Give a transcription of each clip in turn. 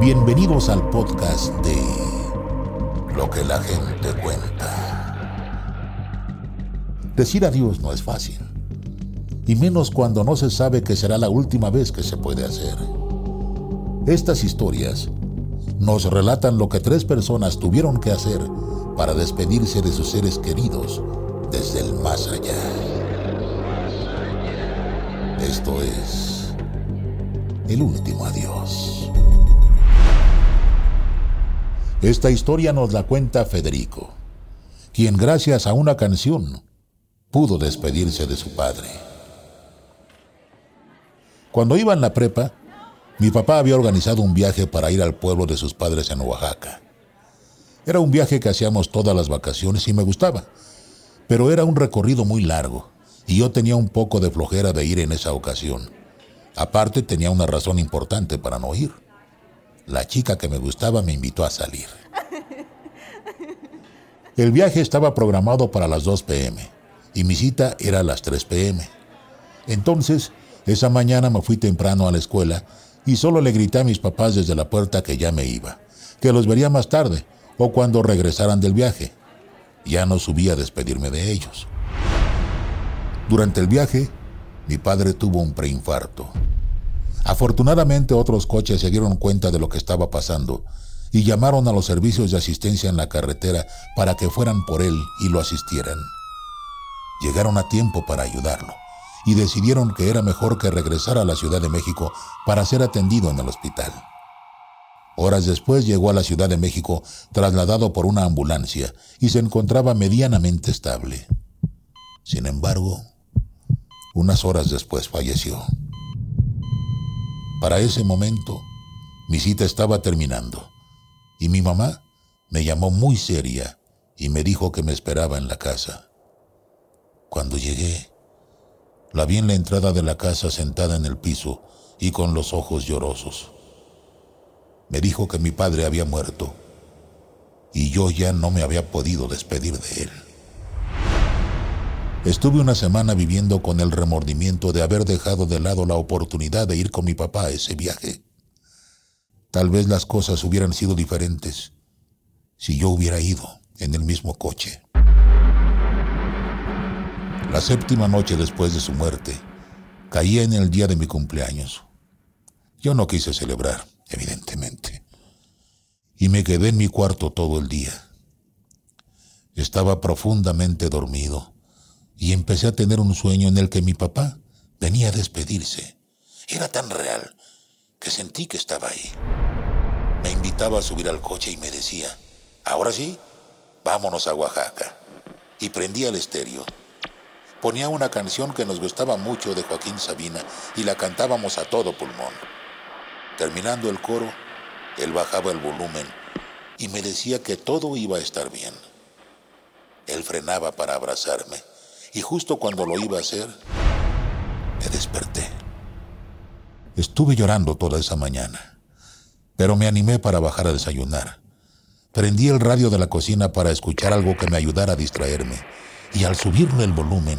Bienvenidos al podcast de Lo que la gente cuenta. Decir adiós no es fácil, y menos cuando no se sabe que será la última vez que se puede hacer. Estas historias nos relatan lo que tres personas tuvieron que hacer para despedirse de sus seres queridos desde el más allá. Esto es el último adiós. Esta historia nos la cuenta Federico, quien gracias a una canción pudo despedirse de su padre. Cuando iba en la prepa, mi papá había organizado un viaje para ir al pueblo de sus padres en Oaxaca. Era un viaje que hacíamos todas las vacaciones y me gustaba, pero era un recorrido muy largo y yo tenía un poco de flojera de ir en esa ocasión. Aparte tenía una razón importante para no ir la chica que me gustaba me invitó a salir. El viaje estaba programado para las 2 pm y mi cita era a las 3 pm. Entonces, esa mañana me fui temprano a la escuela y solo le grité a mis papás desde la puerta que ya me iba, que los vería más tarde o cuando regresaran del viaje. Ya no subí a despedirme de ellos. Durante el viaje, mi padre tuvo un preinfarto. Afortunadamente otros coches se dieron cuenta de lo que estaba pasando y llamaron a los servicios de asistencia en la carretera para que fueran por él y lo asistieran. Llegaron a tiempo para ayudarlo y decidieron que era mejor que regresara a la Ciudad de México para ser atendido en el hospital. Horas después llegó a la Ciudad de México trasladado por una ambulancia y se encontraba medianamente estable. Sin embargo, unas horas después falleció. Para ese momento, mi cita estaba terminando y mi mamá me llamó muy seria y me dijo que me esperaba en la casa. Cuando llegué, la vi en la entrada de la casa sentada en el piso y con los ojos llorosos. Me dijo que mi padre había muerto y yo ya no me había podido despedir de él. Estuve una semana viviendo con el remordimiento de haber dejado de lado la oportunidad de ir con mi papá a ese viaje. Tal vez las cosas hubieran sido diferentes si yo hubiera ido en el mismo coche. La séptima noche después de su muerte caía en el día de mi cumpleaños. Yo no quise celebrar, evidentemente, y me quedé en mi cuarto todo el día. Estaba profundamente dormido y empecé a tener un sueño en el que mi papá venía a despedirse. Era tan real que sentí que estaba ahí. Me invitaba a subir al coche y me decía, ahora sí, vámonos a Oaxaca. Y prendía el estéreo. Ponía una canción que nos gustaba mucho de Joaquín Sabina y la cantábamos a todo pulmón. Terminando el coro, él bajaba el volumen y me decía que todo iba a estar bien. Él frenaba para abrazarme y justo cuando lo iba a hacer, me desperté. Estuve llorando toda esa mañana, pero me animé para bajar a desayunar. Prendí el radio de la cocina para escuchar algo que me ayudara a distraerme, y al subirle el volumen,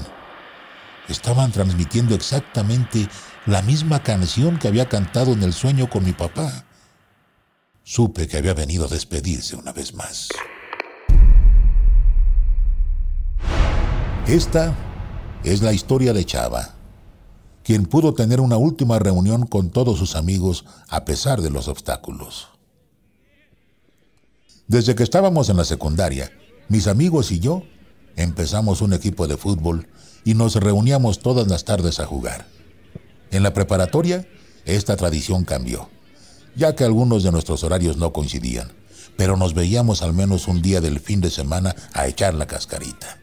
estaban transmitiendo exactamente la misma canción que había cantado en el sueño con mi papá. Supe que había venido a despedirse una vez más. Esta es la historia de Chava, quien pudo tener una última reunión con todos sus amigos a pesar de los obstáculos. Desde que estábamos en la secundaria, mis amigos y yo empezamos un equipo de fútbol y nos reuníamos todas las tardes a jugar. En la preparatoria, esta tradición cambió, ya que algunos de nuestros horarios no coincidían, pero nos veíamos al menos un día del fin de semana a echar la cascarita.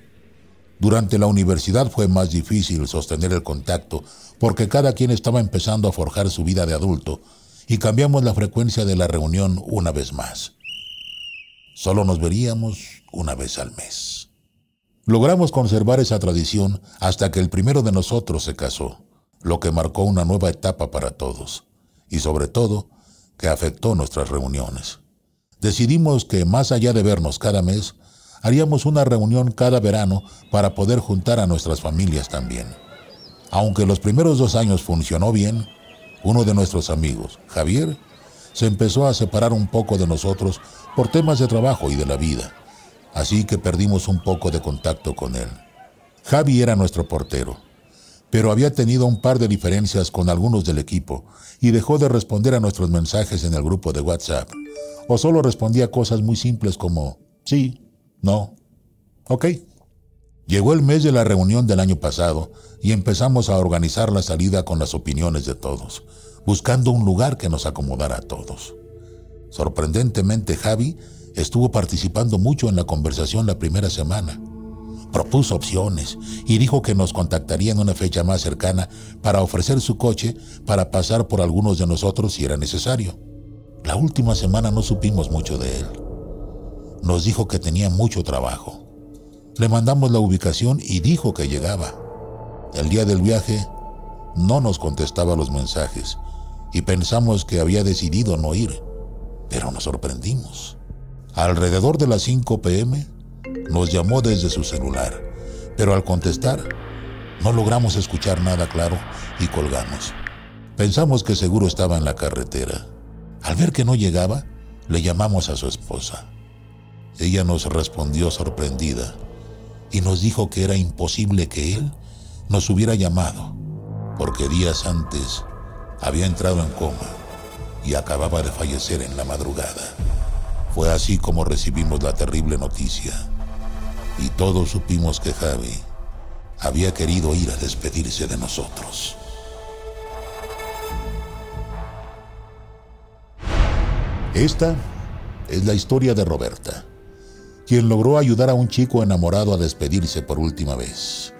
Durante la universidad fue más difícil sostener el contacto porque cada quien estaba empezando a forjar su vida de adulto y cambiamos la frecuencia de la reunión una vez más. Solo nos veríamos una vez al mes. Logramos conservar esa tradición hasta que el primero de nosotros se casó, lo que marcó una nueva etapa para todos y sobre todo que afectó nuestras reuniones. Decidimos que más allá de vernos cada mes, haríamos una reunión cada verano para poder juntar a nuestras familias también. Aunque los primeros dos años funcionó bien, uno de nuestros amigos, Javier, se empezó a separar un poco de nosotros por temas de trabajo y de la vida, así que perdimos un poco de contacto con él. Javi era nuestro portero, pero había tenido un par de diferencias con algunos del equipo y dejó de responder a nuestros mensajes en el grupo de WhatsApp, o solo respondía cosas muy simples como sí, no, ok. Llegó el mes de la reunión del año pasado y empezamos a organizar la salida con las opiniones de todos, buscando un lugar que nos acomodara a todos. Sorprendentemente, Javi estuvo participando mucho en la conversación la primera semana. Propuso opciones y dijo que nos contactaría en una fecha más cercana para ofrecer su coche para pasar por algunos de nosotros si era necesario. La última semana no supimos mucho de él. Nos dijo que tenía mucho trabajo le mandamos la ubicación y dijo que llegaba. El día del viaje no nos contestaba los mensajes y pensamos que había decidido no ir, pero nos sorprendimos. Alrededor de las 5 pm nos llamó desde su celular, pero al contestar no logramos escuchar nada claro y colgamos. Pensamos que seguro estaba en la carretera. Al ver que no llegaba, le llamamos a su esposa. Ella nos respondió sorprendida y nos dijo que era imposible que él nos hubiera llamado, porque días antes había entrado en coma y acababa de fallecer en la madrugada. Fue así como recibimos la terrible noticia y todos supimos que Javi había querido ir a despedirse de nosotros. Esta es la historia de Roberta quien logró ayudar a un chico enamorado a despedirse por última vez.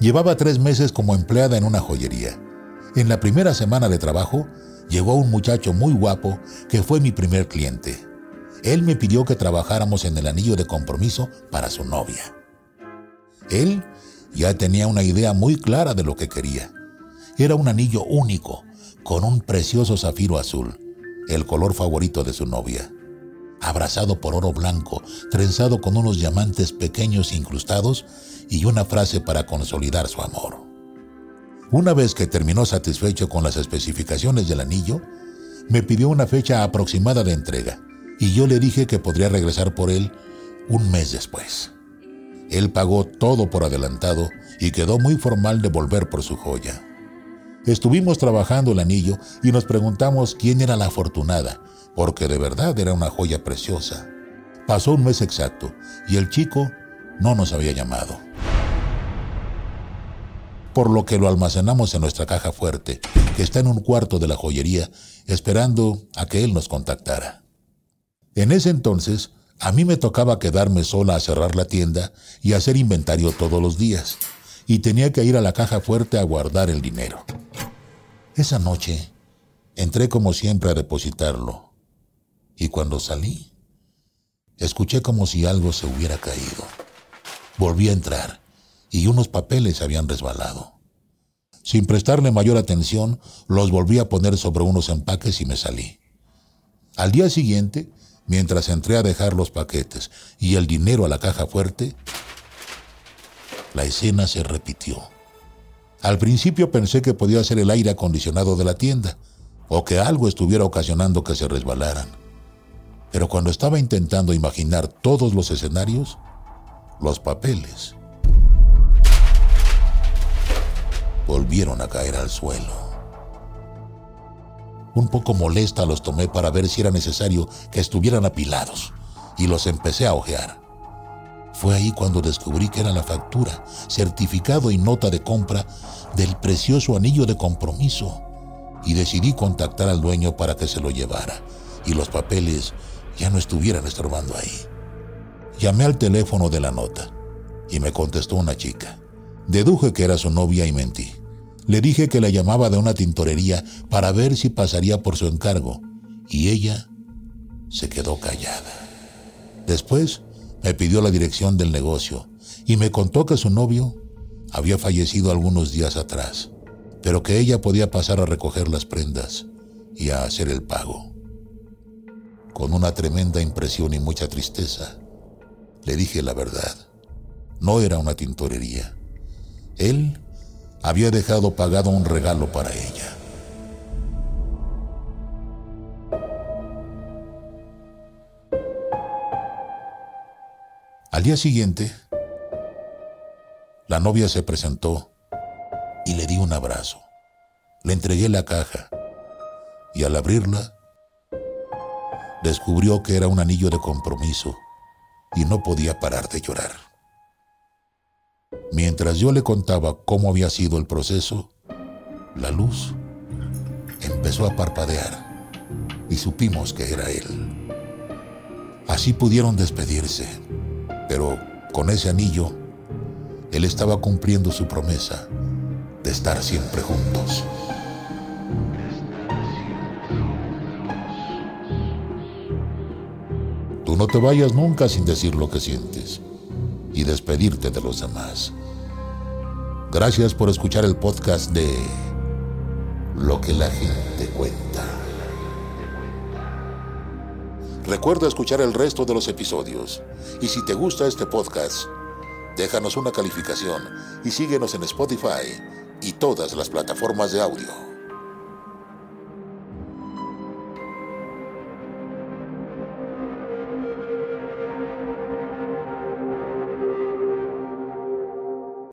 Llevaba tres meses como empleada en una joyería. En la primera semana de trabajo, llegó un muchacho muy guapo que fue mi primer cliente. Él me pidió que trabajáramos en el anillo de compromiso para su novia. Él ya tenía una idea muy clara de lo que quería. Era un anillo único, con un precioso zafiro azul, el color favorito de su novia abrazado por oro blanco, trenzado con unos diamantes pequeños incrustados y una frase para consolidar su amor. Una vez que terminó satisfecho con las especificaciones del anillo, me pidió una fecha aproximada de entrega y yo le dije que podría regresar por él un mes después. Él pagó todo por adelantado y quedó muy formal de volver por su joya. Estuvimos trabajando el anillo y nos preguntamos quién era la afortunada, porque de verdad era una joya preciosa. Pasó un mes exacto y el chico no nos había llamado. Por lo que lo almacenamos en nuestra caja fuerte, que está en un cuarto de la joyería, esperando a que él nos contactara. En ese entonces, a mí me tocaba quedarme sola a cerrar la tienda y hacer inventario todos los días, y tenía que ir a la caja fuerte a guardar el dinero. Esa noche, entré como siempre a depositarlo, y cuando salí, escuché como si algo se hubiera caído. Volví a entrar y unos papeles habían resbalado. Sin prestarle mayor atención, los volví a poner sobre unos empaques y me salí. Al día siguiente, mientras entré a dejar los paquetes y el dinero a la caja fuerte, la escena se repitió. Al principio pensé que podía ser el aire acondicionado de la tienda o que algo estuviera ocasionando que se resbalaran. Pero cuando estaba intentando imaginar todos los escenarios, los papeles volvieron a caer al suelo. Un poco molesta los tomé para ver si era necesario que estuvieran apilados y los empecé a ojear. Fue ahí cuando descubrí que era la factura, certificado y nota de compra del precioso anillo de compromiso y decidí contactar al dueño para que se lo llevara y los papeles ya no estuvieran estorbando ahí. Llamé al teléfono de la nota y me contestó una chica. Deduje que era su novia y mentí. Le dije que la llamaba de una tintorería para ver si pasaría por su encargo y ella se quedó callada. Después me pidió la dirección del negocio y me contó que su novio había fallecido algunos días atrás, pero que ella podía pasar a recoger las prendas y a hacer el pago con una tremenda impresión y mucha tristeza. Le dije la verdad. No era una tintorería. Él había dejado pagado un regalo para ella. Al día siguiente, la novia se presentó y le di un abrazo. Le entregué la caja y al abrirla, descubrió que era un anillo de compromiso y no podía parar de llorar. Mientras yo le contaba cómo había sido el proceso, la luz empezó a parpadear y supimos que era él. Así pudieron despedirse, pero con ese anillo, él estaba cumpliendo su promesa de estar siempre juntos. No te vayas nunca sin decir lo que sientes y despedirte de los demás. Gracias por escuchar el podcast de Lo que la gente cuenta. Recuerda escuchar el resto de los episodios. Y si te gusta este podcast, déjanos una calificación y síguenos en Spotify y todas las plataformas de audio.